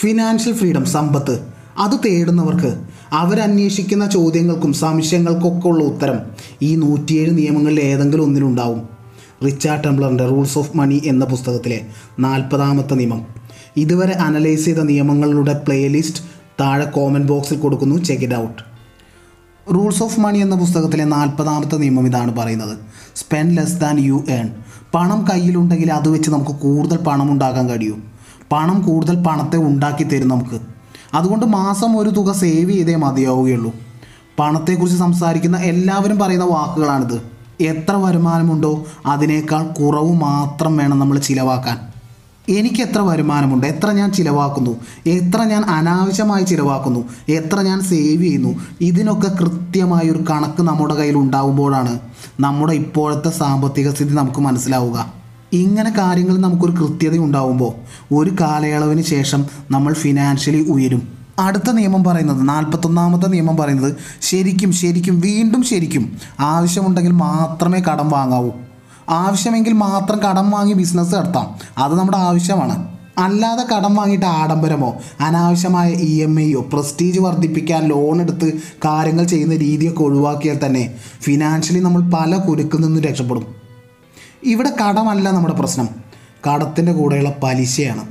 Financial freedom സമ്പത്ത്. അത് തേടുന്നവർക്ക് അവരന്വേഷിക്കുന്ന ചോദ്യങ്ങൾക്കും സംശയങ്ങൾക്കൊക്കെ ഉള്ള ഉത്തരം ഈ നൂറ്റിയേഴ് നിയമങ്ങളിൽ ഏതെങ്കിലും ഒന്നിലുണ്ടാവും. റിച്ചാർഡ് ടെംബ്ലറിന്റെ റൂൾസ് ഓഫ് മണി എന്ന പുസ്തകത്തിലെ നാൽപ്പതാമത്തെ നിയമം. ഇതുവരെ അനലൈസ് ചെയ്ത നിയമങ്ങളുടെ പ്ലേലിസ്റ്റ് താഴെ കോമന്റ് ബോക്സിൽ കൊടുക്കുന്നു. Check it out rules of money എന്ന പുസ്തകത്തിലെ നാൽപ്പതാമത്തെ നിയമം ഇതാണ് പറയുന്നത്. Spend less than you earn പണം കയ്യിലുണ്ടെങ്കിൽ അത് വെച്ച് നമുക്ക് കൂടുതൽ പണം ഉണ്ടാക്കാൻ കഴിയൂ. പണം കൂടുതൽ പണത്തെ ഉണ്ടാക്കി തരും നമുക്ക്. അതുകൊണ്ട് മാസം ഒരു തുക സേവ് ചെയ്തേ മതിയാവുകയുള്ളൂ. പണത്തെക്കുറിച്ച് സംസാരിക്കുന്ന എല്ലാവരും പറയുന്ന വാക്കുകളാണിത്. എത്ര വരുമാനമുണ്ടോ അതിനേക്കാൾ കുറവ് മാത്രം വേണം നമ്മൾ ചിലവാക്കാൻ. എനിക്ക് എത്ര വരുമാനമുണ്ട്? എത്ര ഞാൻ ചിലവാക്കുന്നു? എത്ര ഞാൻ അനാവശ്യമായി ചിലവാക്കുന്നു? എത്ര ഞാൻ സേവ് ചെയ്യുന്നു? ഇതിനൊക്കെ കൃത്യമായ ഒരു കണക്ക് നമ്മുടെ കയ്യിൽ ഉണ്ടാകുമ്പോഴാണ് നമ്മുടെ ഇപ്പോഴത്തെ സാമ്പത്തിക സ്ഥിതി നമുക്ക് മനസ്സിലാവുക. ഇങ്ങനെ കാര്യങ്ങൾ നമുക്കൊരു കൃത്യത ഉണ്ടാവുമ്പോൾ ഒരു കാലയളവിന് ശേഷം നമ്മൾ ഫിനാൻഷ്യലി ഉയരും. അടുത്ത നിയമം പറയുന്നത് നാൽപ്പത്തൊന്നാമത്തെ നിയമം പറയുന്നത് ശരിക്കും ശരിക്കും വീണ്ടും ശരിക്കും ആവശ്യമുണ്ടെങ്കിൽ മാത്രമേ കടം വാങ്ങാവൂ. ആവശ്യമെങ്കിൽ മാത്രം കടം വാങ്ങി ബിസിനസ് നടത്താം. അത് നമ്മുടെ ആവശ്യമാണ്. അല്ലാതെ കടം വാങ്ങിയിട്ട് ആഡംബരമോ അനാവശ്യമായ ഇ എം ഐയോ പ്രസ്റ്റീജ് വർദ്ധിപ്പിക്കാൻ ലോൺ എടുത്ത് കാര്യങ്ങൾ ചെയ്യുന്ന രീതിയൊക്കെ ഒഴിവാക്കിയാൽ തന്നെ ഫിനാൻഷ്യലി നമ്മൾ പല കുരുക്കിൽ നിന്നും രക്ഷപ്പെടും. ഇവിടെ കടമല്ല നമ്മുടെ പ്രശ്നം. കടത്തിന്റെ കൂടെയുള്ള പലിശയാണ്.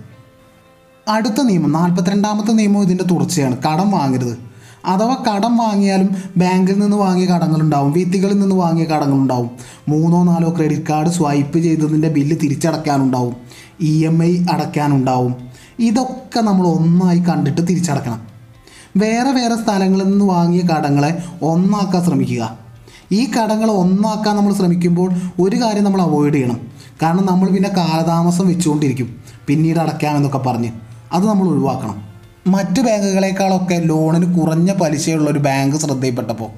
അടുത്ത നിയമം നാൽപ്പത്തിരണ്ടാമത്തെ നിയമം ഇതിന്റെ തുടർച്ചയാണ്. കടം വാങ്ങരുത്. അഥവാ കടം വാങ്ങിയാലും ബാങ്കിൽ നിന്ന് വാങ്ങിയ കടങ്ങളുണ്ടാവും വ്യക്തികളിൽ നിന്ന് വാങ്ങിയ കടങ്ങളുണ്ടാവും. മൂന്നോ നാലോ ക്രെഡിറ്റ് കാർഡ് സ്വൈപ്പ് ചെയ്തതിന്റെ ബില്ല് തിരിച്ചടയ്ക്കാനുണ്ടാവും. ഇ എം ഐ അടയ്ക്കാനുണ്ടാവും. ഇതൊക്കെ നമ്മൾ ഒന്നായി കണ്ടിട്ട് തിരിച്ചടക്കണം വേറെ വേറെ സ്ഥലങ്ങളിൽ നിന്ന് വാങ്ങിയ കടങ്ങളെ ഒന്നാക്കാൻ ശ്രമിക്കുക. ഈ കടങ്ങൾ ഒന്നാക്കാൻ നമ്മൾ ശ്രമിക്കുമ്പോൾ ഒരു കാര്യം നമ്മൾ അവോയ്ഡ് ചെയ്യണം. കാരണം നമ്മൾ പിന്നെ കാലതാമസം വെച്ചുകൊണ്ടിരിക്കും. പിന്നീട് അടയ്ക്കാമെന്നൊക്കെ പറഞ്ഞ്. അത് നമ്മൾ ഒഴിവാക്കണം. മറ്റ് ബാങ്കുകളെക്കാളൊക്കെ ലോണിന് കുറഞ്ഞ പലിശയുള്ള ഒരു ബാങ്ക് ശ്രദ്ധയിൽപ്പെട്ടപ്പോൾ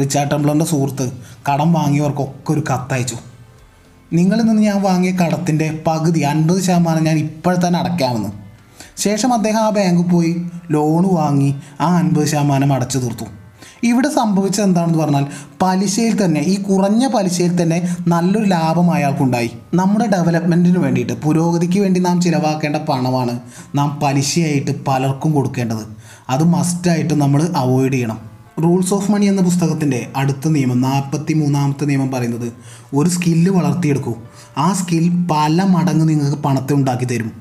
റിച്ചാർഡ് ടെംബ്ലറിന്റെ സുഹൃത്ത് കടം വാങ്ങിയവർക്കൊക്കെ ഒരു കത്തയച്ചു. നിങ്ങളിൽ നിന്ന് ഞാൻ വാങ്ങിയ കടത്തിന്റെ പകുതി അൻപത് ശതമാനം ഞാൻ ഇപ്പോൾ തന്നെ അടയ്ക്കാമെന്ന്. ശേഷം അദ്ദേഹം ആ ബാങ്കിൽ പോയി ലോൺ വാങ്ങി ആ അൻപത് ശതമാനം അടച്ചു തീർത്തു. ഇവിടെ സംഭവിച്ചത് എന്താണെന്ന് പറഞ്ഞാൽ പലിശയിൽ തന്നെ ഈ കുറഞ്ഞ പലിശയിൽ തന്നെ നല്ലൊരു ലാഭം അയാൾക്കുണ്ടായി. നമ്മുടെ ഡെവലപ്മെന്റിന് വേണ്ടിയിട്ട് പുരോഗതിക്ക് വേണ്ടി നാം ചിലവാക്കേണ്ട പണമാണ് നാം പലിശയായിട്ട് പലർക്കും കൊടുക്കേണ്ടത്. അത് മസ്റ്റായിട്ട് നമ്മൾ അവോയ്ഡ് ചെയ്യണം. റൂൾസ് ഓഫ് മണി എന്ന പുസ്തകത്തിന്റെ അടുത്ത നിയമം നാൽപ്പത്തി മൂന്നാമത്തെ നിയമം പറയുന്നത് ഒരു സ്കില്ല് വളർത്തിയെടുക്കൂ. ആ സ്കിൽ പല മടങ്ങ് നിങ്ങൾക്ക് പണത്തെ ഉണ്ടാക്കി തരും.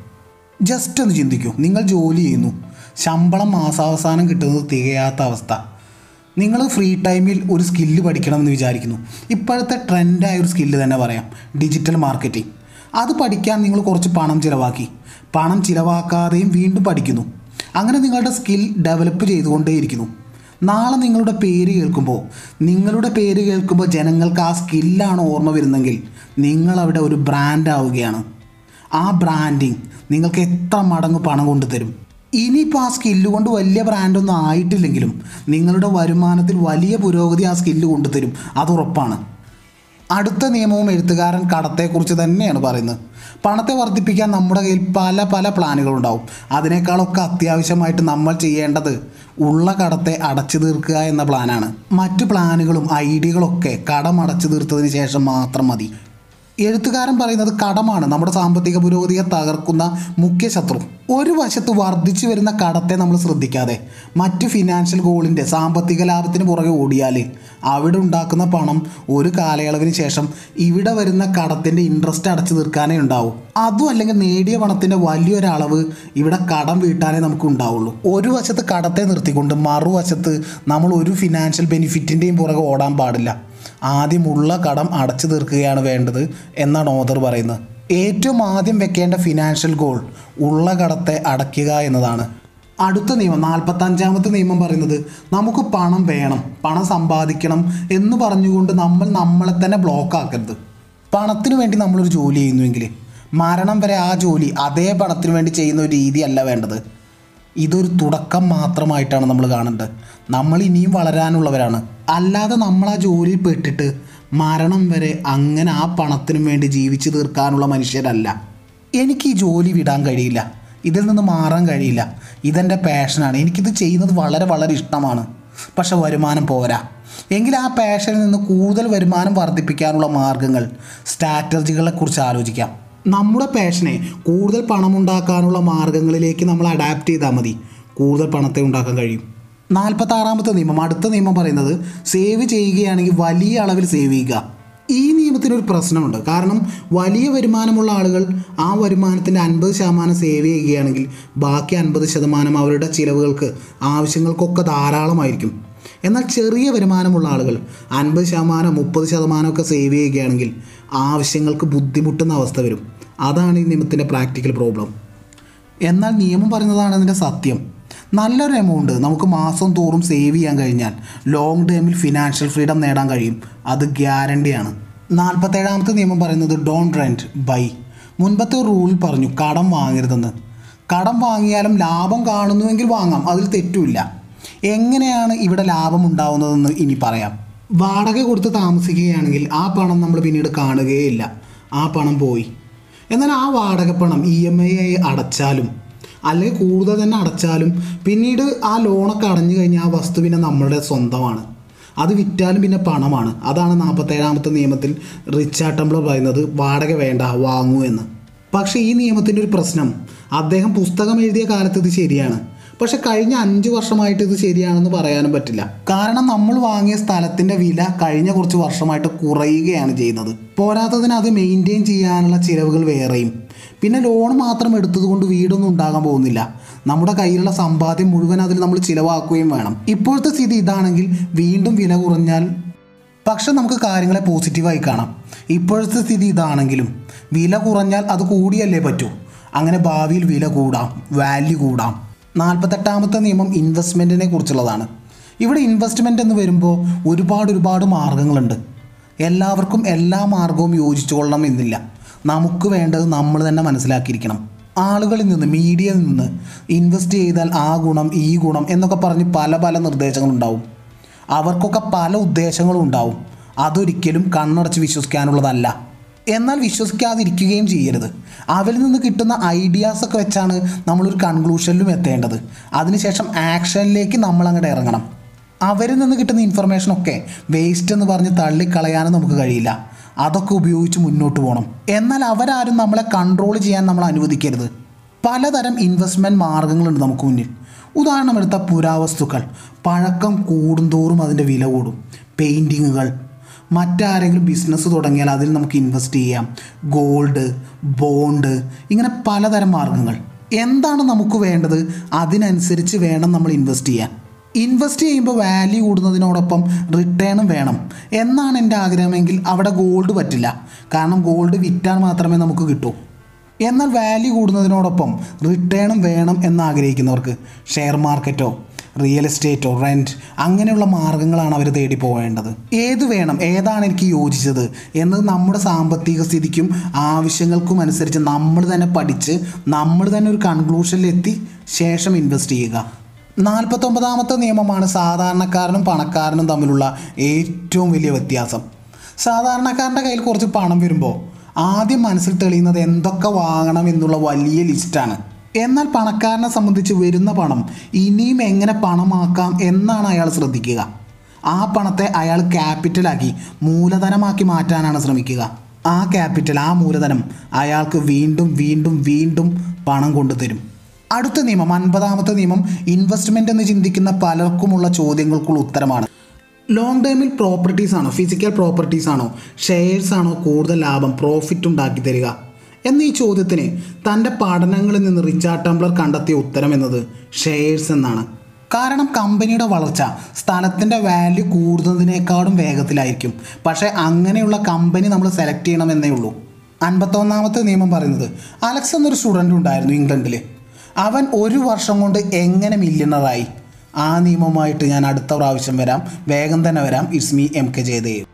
ജസ്റ്റ് ഒന്ന് ചിന്തിക്കൂ നിങ്ങൾ ജോലി ചെയ്യുന്നു ശമ്പളം മാസാവസാനം കിട്ടുന്നത് തികയാത്ത അവസ്ഥ. നിങ്ങൾ ഫ്രീ ടൈമിൽ ഒരു സ്കില്ല് പഠിക്കണമെന്ന് വിചാരിക്കുന്നു. ഇപ്പോഴത്തെ ട്രെൻഡായ ഒരു സ്കില്ല് തന്നെ പറയാം. ഡിജിറ്റൽ മാർക്കറ്റിംഗ് അത് പഠിക്കാൻ നിങ്ങൾ കുറച്ച് പണം ചിലവാക്കി. പണം ചിലവാക്കാതെയും വീണ്ടും പഠിക്കുന്നു. അങ്ങനെ നിങ്ങളുടെ സ്കിൽ ഡെവലപ്പ് ചെയ്തുകൊണ്ടേയിരിക്കുന്നു. നാളെ നിങ്ങളുടെ പേര് കേൾക്കുമ്പോൾ നിങ്ങളുടെ പേര് കേൾക്കുമ്പോൾ ജനങ്ങൾക്ക് ആ സ്കില്ലാണ് ഓർമ്മ വരുന്നെങ്കിൽ നിങ്ങളവിടെ ഒരു ബ്രാൻഡ് ആവുകയാണ്. ആ ബ്രാൻഡിങ് നിങ്ങൾക്ക് എത്ര മടങ്ങ് പണം കൊണ്ട് തരും ഇനിയിപ്പോൾ ആ സ്കില്ല് കൊണ്ട് വലിയ ബ്രാൻഡൊന്നും ആയിട്ടില്ലെങ്കിലും നിങ്ങളുടെ വരുമാനത്തിൽ വലിയ പുരോഗതി ആ സ്കില്ല് കൊണ്ടുതരും. അത് ഉറപ്പാണ്. അടുത്ത നിയമവും എഴുത്തുകാരൻ കടത്തെക്കുറിച്ച് തന്നെയാണ് പറയുന്നത്. പണത്തെ വർദ്ധിപ്പിക്കാൻ നമ്മുടെ കയ്യിൽ പല പല പ്ലാനുകളുണ്ടാവും. അതിനേക്കാളൊക്കെ അത്യാവശ്യമായിട്ട് നമ്മൾ ചെയ്യേണ്ടത് ഉള്ള കടത്തെ അടച്ചു തീർക്കുക എന്ന പ്ലാനാണ്. മറ്റു പ്ലാനുകളും ഐഡിയകളൊക്കെ കടം അടച്ചു തീർത്തതിന് ശേഷം മാത്രം മതി. എഴുത്തുകാരൻ പറയുന്നത് കടമാണ്. നമ്മുടെ സാമ്പത്തിക പുരോഗതിയെ തകർക്കുന്ന മുഖ്യ ശത്രു. ഒരു വശത്ത് വർദ്ധിച്ചു വരുന്ന കടത്തെ നമ്മൾ ശ്രദ്ധിക്കാതെ മറ്റ് ഫിനാൻഷ്യൽ ഗോളിന്റെ സാമ്പത്തിക ലാഭത്തിന് പുറകെ ഓടിയാൽ അവിടെ ഉണ്ടാക്കുന്ന പണം ഒരു കാലയളവിന് ശേഷം ഇവിടെ വരുന്ന കടത്തിന്റെ ഇൻട്രസ്റ്റ് അടച്ചു തീർക്കാനേ ഉണ്ടാവും. അതും അല്ലെങ്കിൽ നേടിയ പണത്തിന്റെ വലിയൊരളവ് ഇവിടെ കടം വീട്ടാനേ നമുക്ക് ഉണ്ടാവുള്ളൂ. ഒരു വശത്ത് കടത്തെ നിർത്തിക്കൊണ്ട് മറുവശത്ത് നമ്മൾ ഒരു ഫിനാൻഷ്യൽ ബെനിഫിറ്റിന്റെയും പുറകെ ഓടാൻ പാടില്ല. ആദ്യമുള്ള കടം അടച്ചു തീർക്കുകയാണ് വേണ്ടത് എന്നാണ് ഓദർ പറയുന്നത്. ഏറ്റവും ആദ്യം വെക്കേണ്ട ഫിനാൻഷ്യൽ ഗോൾ ഉള്ള കടത്തെ അടയ്ക്കുക എന്നതാണ്. അടുത്ത നിയമം നാൽപ്പത്തഞ്ചാമത്തെ നിയമം പറയുന്നത് നമുക്ക് പണം വേണം പണം സമ്പാദിക്കണം എന്ന് പറഞ്ഞുകൊണ്ട് നമ്മൾ നമ്മളെ തന്നെ ബ്ലോക്ക് ആക്കരുത്. പണത്തിന് വേണ്ടി നമ്മളൊരു ജോലി ചെയ്യുന്നുവെങ്കിൽ മരണം വരെ ആ ജോലി അതേ പണത്തിന് വേണ്ടി ചെയ്യുന്ന ഒരു രീതിയല്ല വേണ്ടത്. ഇതൊരു തുടക്കം മാത്രമായിട്ടാണ് നമ്മൾ കാണേണ്ടത് നമ്മൾ ഇനിയും വളരാനുള്ളവരാണ്. അല്ലാതെ നമ്മൾ ആ ജോലിയിൽ പെട്ടിട്ട് മരണം വരെ അങ്ങനെ ആ പണത്തിനും വേണ്ടി ജീവിച്ചു തീർക്കാനുള്ള മനുഷ്യരല്ല. എനിക്ക് ഈ ജോലി വിടാൻ കഴിയില്ല. ഇതിൽ നിന്ന് മാറാൻ കഴിയില്ല. ഇതെന്റെ പാഷനാണ്. എനിക്കിത് ചെയ്യുന്നത് വളരെ വളരെ ഇഷ്ടമാണ്. പക്ഷെ വരുമാനം പോരാ. എങ്കിൽ ആ പാഷനിൽ നിന്ന് കൂടുതൽ വരുമാനം വർദ്ധിപ്പിക്കാനുള്ള മാർഗങ്ങൾ സ്ട്രാറ്റജികളെക്കുറിച്ച് ആലോചിക്കാം. നമ്മുടെ പാഷനെ കൂടുതൽ പണമുണ്ടാക്കാനുള്ള മാർഗങ്ങളിലേക്ക് നമ്മൾ അഡാപ്റ്റ് ചെയ്താൽ മതി. കൂടുതൽ പണത്തെ ഉണ്ടാക്കാൻ കഴിയും. നാൽപ്പത്താറാമത്തെ നിയമം അടുത്ത നിയമം പറയുന്നത് സേവ് ചെയ്യുകയാണെങ്കിൽ വലിയ അളവിൽ സേവ് ചെയ്യുക. ഈ നിയമത്തിനൊരു പ്രശ്നമുണ്ട്. കാരണം വലിയ വരുമാനമുള്ള ആളുകൾ ആ വരുമാനത്തിന്റെ അൻപത് ശതമാനം സേവ് ചെയ്യുകയാണെങ്കിൽ ബാക്കി അൻപത് ശതമാനം അവരുടെ ചിലവുകൾക്ക് ആവശ്യങ്ങൾക്കൊക്കെ ധാരാളമായിരിക്കും. എന്നാൽ ചെറിയ വരുമാനമുള്ള ആളുകൾ അൻപത് ശതമാനം മുപ്പത് ശതമാനമൊക്കെ സേവ് ചെയ്യുകയാണെങ്കിൽ ആവശ്യങ്ങൾക്ക് ബുദ്ധിമുട്ടുന്ന അവസ്ഥ വരും. അതാണ് ഈ നിയമത്തിന്റെ പ്രാക്ടിക്കൽ പ്രോബ്ലം. എന്നാൽ നിയമം പറയുന്നതാണ് അതിന്റെ സത്യം. നല്ലൊരു എമൗണ്ട് നമുക്ക് മാസം തോറും സേവ് ചെയ്യാൻ കഴിഞ്ഞാൽ ലോങ് ടേമിൽ ഫിനാൻഷ്യൽ ഫ്രീഡം നേടാൻ കഴിയും. അത് ഗ്യാരണ്ടിയാണ് നാൽപ്പത്തേഴാമത്തെ നിയമം പറയുന്നത് ഡോണ്ട് റെന്റ് ബൈ മുൻപത്തെ റൂളിൽ പറഞ്ഞു കടം വാങ്ങരുതെന്ന്. കടം വാങ്ങിയാലും ലാഭം കാണുന്നുവെങ്കിൽ വാങ്ങാം അതിൽ തെറ്റുമില്ല. എങ്ങനെയാണ് ഇവിടെ ലാഭം ഉണ്ടാവുന്നതെന്ന് ഇനി പറയാം. വാടക കൊടുത്ത് താമസിക്കുകയാണെങ്കിൽ ആ പണം നമ്മൾ പിന്നീട് കാണുകയില്ല ആ പണം പോയി. എന്നാൽ ആ വാടക പണം ഇ എം ഐ ആയി അടച്ചാലും അല്ലെങ്കിൽ കൂടുതൽ തന്നെ അടച്ചാലും പിന്നീട് ആ ലോണൊക്കെ അടഞ്ഞു കഴിഞ്ഞാൽ ആ വസ്തു പിന്നെ നമ്മളുടെ സ്വന്തമാണ്. അത് വിറ്റാലും പിന്നെ പണമാണ്. അതാണ് നാൽപ്പത്തേഴാമത്തെ നിയമത്തിൽ റിച്ച് ആട്ടംബ്ലർ പറയുന്നത് വാടക വേണ്ട വാങ്ങൂ എന്ന്. പക്ഷേ ഈ നിയമത്തിന്റെ ഒരു പ്രശ്നം അദ്ദേഹം പുസ്തകം എഴുതിയ കാലത്ത് ഇത് ശരിയാണ്. പക്ഷെ കഴിഞ്ഞ അഞ്ച് വർഷമായിട്ട് ഇത് ശരിയാണെന്ന് പറയാനും പറ്റില്ല. കാരണം നമ്മൾ വാങ്ങിയ സ്ഥലത്തിന്റെ വില കഴിഞ്ഞ കുറച്ച് വർഷമായിട്ട് കുറയുകയാണ് ചെയ്യുന്നത്. പോരാത്തതിന് അത് മെയിന്റെയിൻ ചെയ്യാനുള്ള ചിലവുകൾ വേറെയും. പിന്നെ ലോൺ മാത്രം എടുത്തതുകൊണ്ട് വീടൊന്നും ഉണ്ടാകാൻ പോകുന്നില്ല. നമ്മുടെ കയ്യിലുള്ള സമ്പാദ്യം മുഴുവൻ അതിൽ നമ്മൾ ചിലവാക്കുകയും വേണം. ഇപ്പോഴത്തെ സ്ഥിതി ഇതാണെങ്കിൽ വീണ്ടും വില കുറഞ്ഞാൽ പക്ഷെ നമുക്ക് കാര്യങ്ങളെ പോസിറ്റീവായി കാണാം. ഇപ്പോഴത്തെ സ്ഥിതി ഇതാണെങ്കിലും വില കുറഞ്ഞാൽ അത് കൂടിയല്ലേ പറ്റൂ. അങ്ങനെ ഭാവിയിൽ വില കൂടാം വാല്യൂ കൂടാം. നാൽപ്പത്തെട്ടാമത്തെ നിയമം ഇൻവെസ്റ്റ്മെന്റിനെ കുറിച്ചുള്ളതാണ്. ഇവിടെ ഇൻവെസ്റ്റ്മെന്റ് എന്ന് വരുമ്പോൾ ഒരുപാട് ഒരുപാട് മാർഗങ്ങളുണ്ട്. എല്ലാവർക്കും എല്ലാ മാർഗവും യോജിച്ചു കൊള്ളണം എന്നില്ല. നമുക്ക് വേണ്ടത് നമ്മൾ തന്നെ മനസ്സിലാക്കിയിരിക്കണം. ആളുകളിൽ നിന്ന് മീഡിയയിൽ നിന്ന് ഇൻവെസ്റ്റ് ചെയ്താൽ ആ ഗുണം ഈ ഗുണം എന്നൊക്കെ പറഞ്ഞ് പല പല നിർദ്ദേശങ്ങളുണ്ടാവും അവർക്കൊക്കെ പല ഉദ്ദേശങ്ങളും ഉണ്ടാവും. അതൊരിക്കലും കണ്ണടച്ച് വിശ്വസിക്കാനുള്ളതല്ല. എന്നാൽ വിശ്വസിക്കാതിരിക്കുകയും ചെയ്യരുത്. അവരിൽ നിന്ന് കിട്ടുന്ന ഐഡിയാസൊക്കെ വെച്ചാണ് നമ്മളൊരു കൺക്ലൂഷനിലും എത്തേണ്ടത്. അതിനുശേഷം ആക്ഷനിലേക്ക് നമ്മൾ അങ്ങോട്ട് ഇറങ്ങണം. അവരിൽ നിന്ന് കിട്ടുന്ന ഇൻഫർമേഷനൊക്കെ വേസ്റ്റ് എന്ന് പറഞ്ഞ് തള്ളിക്കളയാനും നമുക്ക് കഴിയില്ല. അതൊക്കെ ഉപയോഗിച്ച് മുന്നോട്ട് പോകണം എന്നാൽ അവരാരും നമ്മളെ കൺട്രോൾ ചെയ്യാൻ നമ്മൾ അനുവദിക്കരുത്. പലതരം ഇൻവെസ്റ്റ്മെന്റ് മാർഗങ്ങളുണ്ട് നമുക്ക് മുന്നിൽ. ഉദാഹരണമെടുത്ത പുരാവസ്തുക്കൾ. പഴക്കം കൂടുന്തോറും അതിന്റെ വില കൂടും. പെയിന്റിങ്ങുകൾ മറ്റാരെങ്കിലും ബിസിനസ് തുടങ്ങിയാൽ അതിൽ നമുക്ക് ഇൻവെസ്റ്റ് ചെയ്യാം. ഗോൾഡ് ബോണ്ട് ഇങ്ങനെ പലതരം മാർഗങ്ങൾ എന്താണ് നമുക്ക് വേണ്ടത്? അതിനനുസരിച്ച് വേണം നമ്മൾ ഇൻവെസ്റ്റ് ചെയ്യാൻ. ഇൻവെസ്റ്റ് ചെയ്യുമ്പോൾ വാല്യൂ കൂടുന്നതിനോടൊപ്പം റിട്ടേണും വേണം. എന്നാണ് എന്റെ ആഗ്രഹമെങ്കിൽ അവിടെ ഗോൾഡ് പറ്റില്ല. കാരണം ഗോൾഡ് വിറ്റാൻ മാത്രമേ നമുക്ക് കിട്ടൂ. എന്നാൽ വാല്യൂ കൂടുന്നതിനോടൊപ്പം റിട്ടേണും വേണം എന്ന് ആഗ്രഹിക്കുന്നവർക്ക് ഷെയർ മാർക്കറ്റോ റിയൽ എസ്റ്റേറ്റോ റെന്റ് അങ്ങനെയുള്ള മാർഗങ്ങളാണ് അവർ തേടി പോകേണ്ടത് ഏത് വേണം? ഏതാണ് എനിക്ക് യോജിച്ചത്? എന്നത് നമ്മുടെ സാമ്പത്തിക സ്ഥിതിക്കും ആവശ്യങ്ങൾക്കും അനുസരിച്ച് നമ്മൾ തന്നെ പഠിച്ച് നമ്മൾ തന്നെ ഒരു കൺക്ലൂഷനിലെത്തി ശേഷം ഇൻവെസ്റ്റ് ചെയ്യുക. നാൽപ്പത്തൊമ്പതാമത്തെ നിയമമാണ് സാധാരണക്കാരനും പണക്കാരനും തമ്മിലുള്ള ഏറ്റവും വലിയ വ്യത്യാസം. സാധാരണക്കാരന്റെ കയ്യിൽ കുറച്ച് പണം വരുമ്പോൾ ആദ്യം മനസ്സിൽ തെളിയുന്നത് എന്തൊക്കെ വാങ്ങണം എന്നുള്ള വലിയ ലിസ്റ്റാണ് എന്നാൽ പണക്കാരനെ സംബന്ധിച്ച് വരുന്ന പണം ഇനിയും എങ്ങനെ പണമാക്കാം എന്നാണ് അയാൾ ശ്രദ്ധിക്കുക. ആ പണത്തെ അയാൾ ക്യാപിറ്റലാക്കി മൂലധനമാക്കി മാറ്റാനാണ് ശ്രമിക്കുക. ആ ക്യാപിറ്റൽ ആ മൂലധനം അയാൾക്ക് വീണ്ടും വീണ്ടും വീണ്ടും പണം കൊണ്ടുതരും. അടുത്ത നിയമം അൻപതാമത്തെ നിയമം ഇൻവെസ്റ്റ്മെന്റ് എന്ന് ചിന്തിക്കുന്ന പലർക്കുമുള്ള ചോദ്യങ്ങൾക്കുള്ള ഉത്തരമാണ്. ലോങ് ടേമിൽ പ്രോപ്പർട്ടീസ് ആണോ ഫിസിക്കൽ പ്രോപ്പർട്ടീസ് ആണോ ഷെയർസ് ആണോ കൂടുതൽ ലാഭം പ്രോഫിറ്റ് ഉണ്ടാക്കി തരിക? എന്നീ ചോദ്യത്തിന് തന്റെ പഠനങ്ങളിൽ നിന്ന് റിച്ചാർഡ് ടംബ്ലർ കണ്ടെത്തിയ ഉത്തരം എന്നത് ഷെയർസ് എന്നാണ്. കാരണം കമ്പനിയുടെ വളർച്ച സ്ഥലത്തിന്റെ വാല്യൂ കൂടുന്നതിനേക്കാളും വേഗത്തിലായിരിക്കും. പക്ഷേ അങ്ങനെയുള്ള കമ്പനി നമ്മൾ സെലക്ട് ചെയ്യണമെന്നേ ഉള്ളൂ. അൻപത്തൊന്നാമത്തെ നിയമം പറയുന്നത് അലക്സ് എന്നൊരു സ്റ്റുഡന്റ് ഉണ്ടായിരുന്നു ഇംഗ്ലണ്ടിൽ അവൻ ഒരു വർഷം കൊണ്ട് എങ്ങനെ മില്യണറായി ആ നിയമമായിട്ട് ഞാൻ അടുത്ത പ്രാവശ്യം വരാം. വേഗം തന്നെ വരാം. It's me M K Jayadev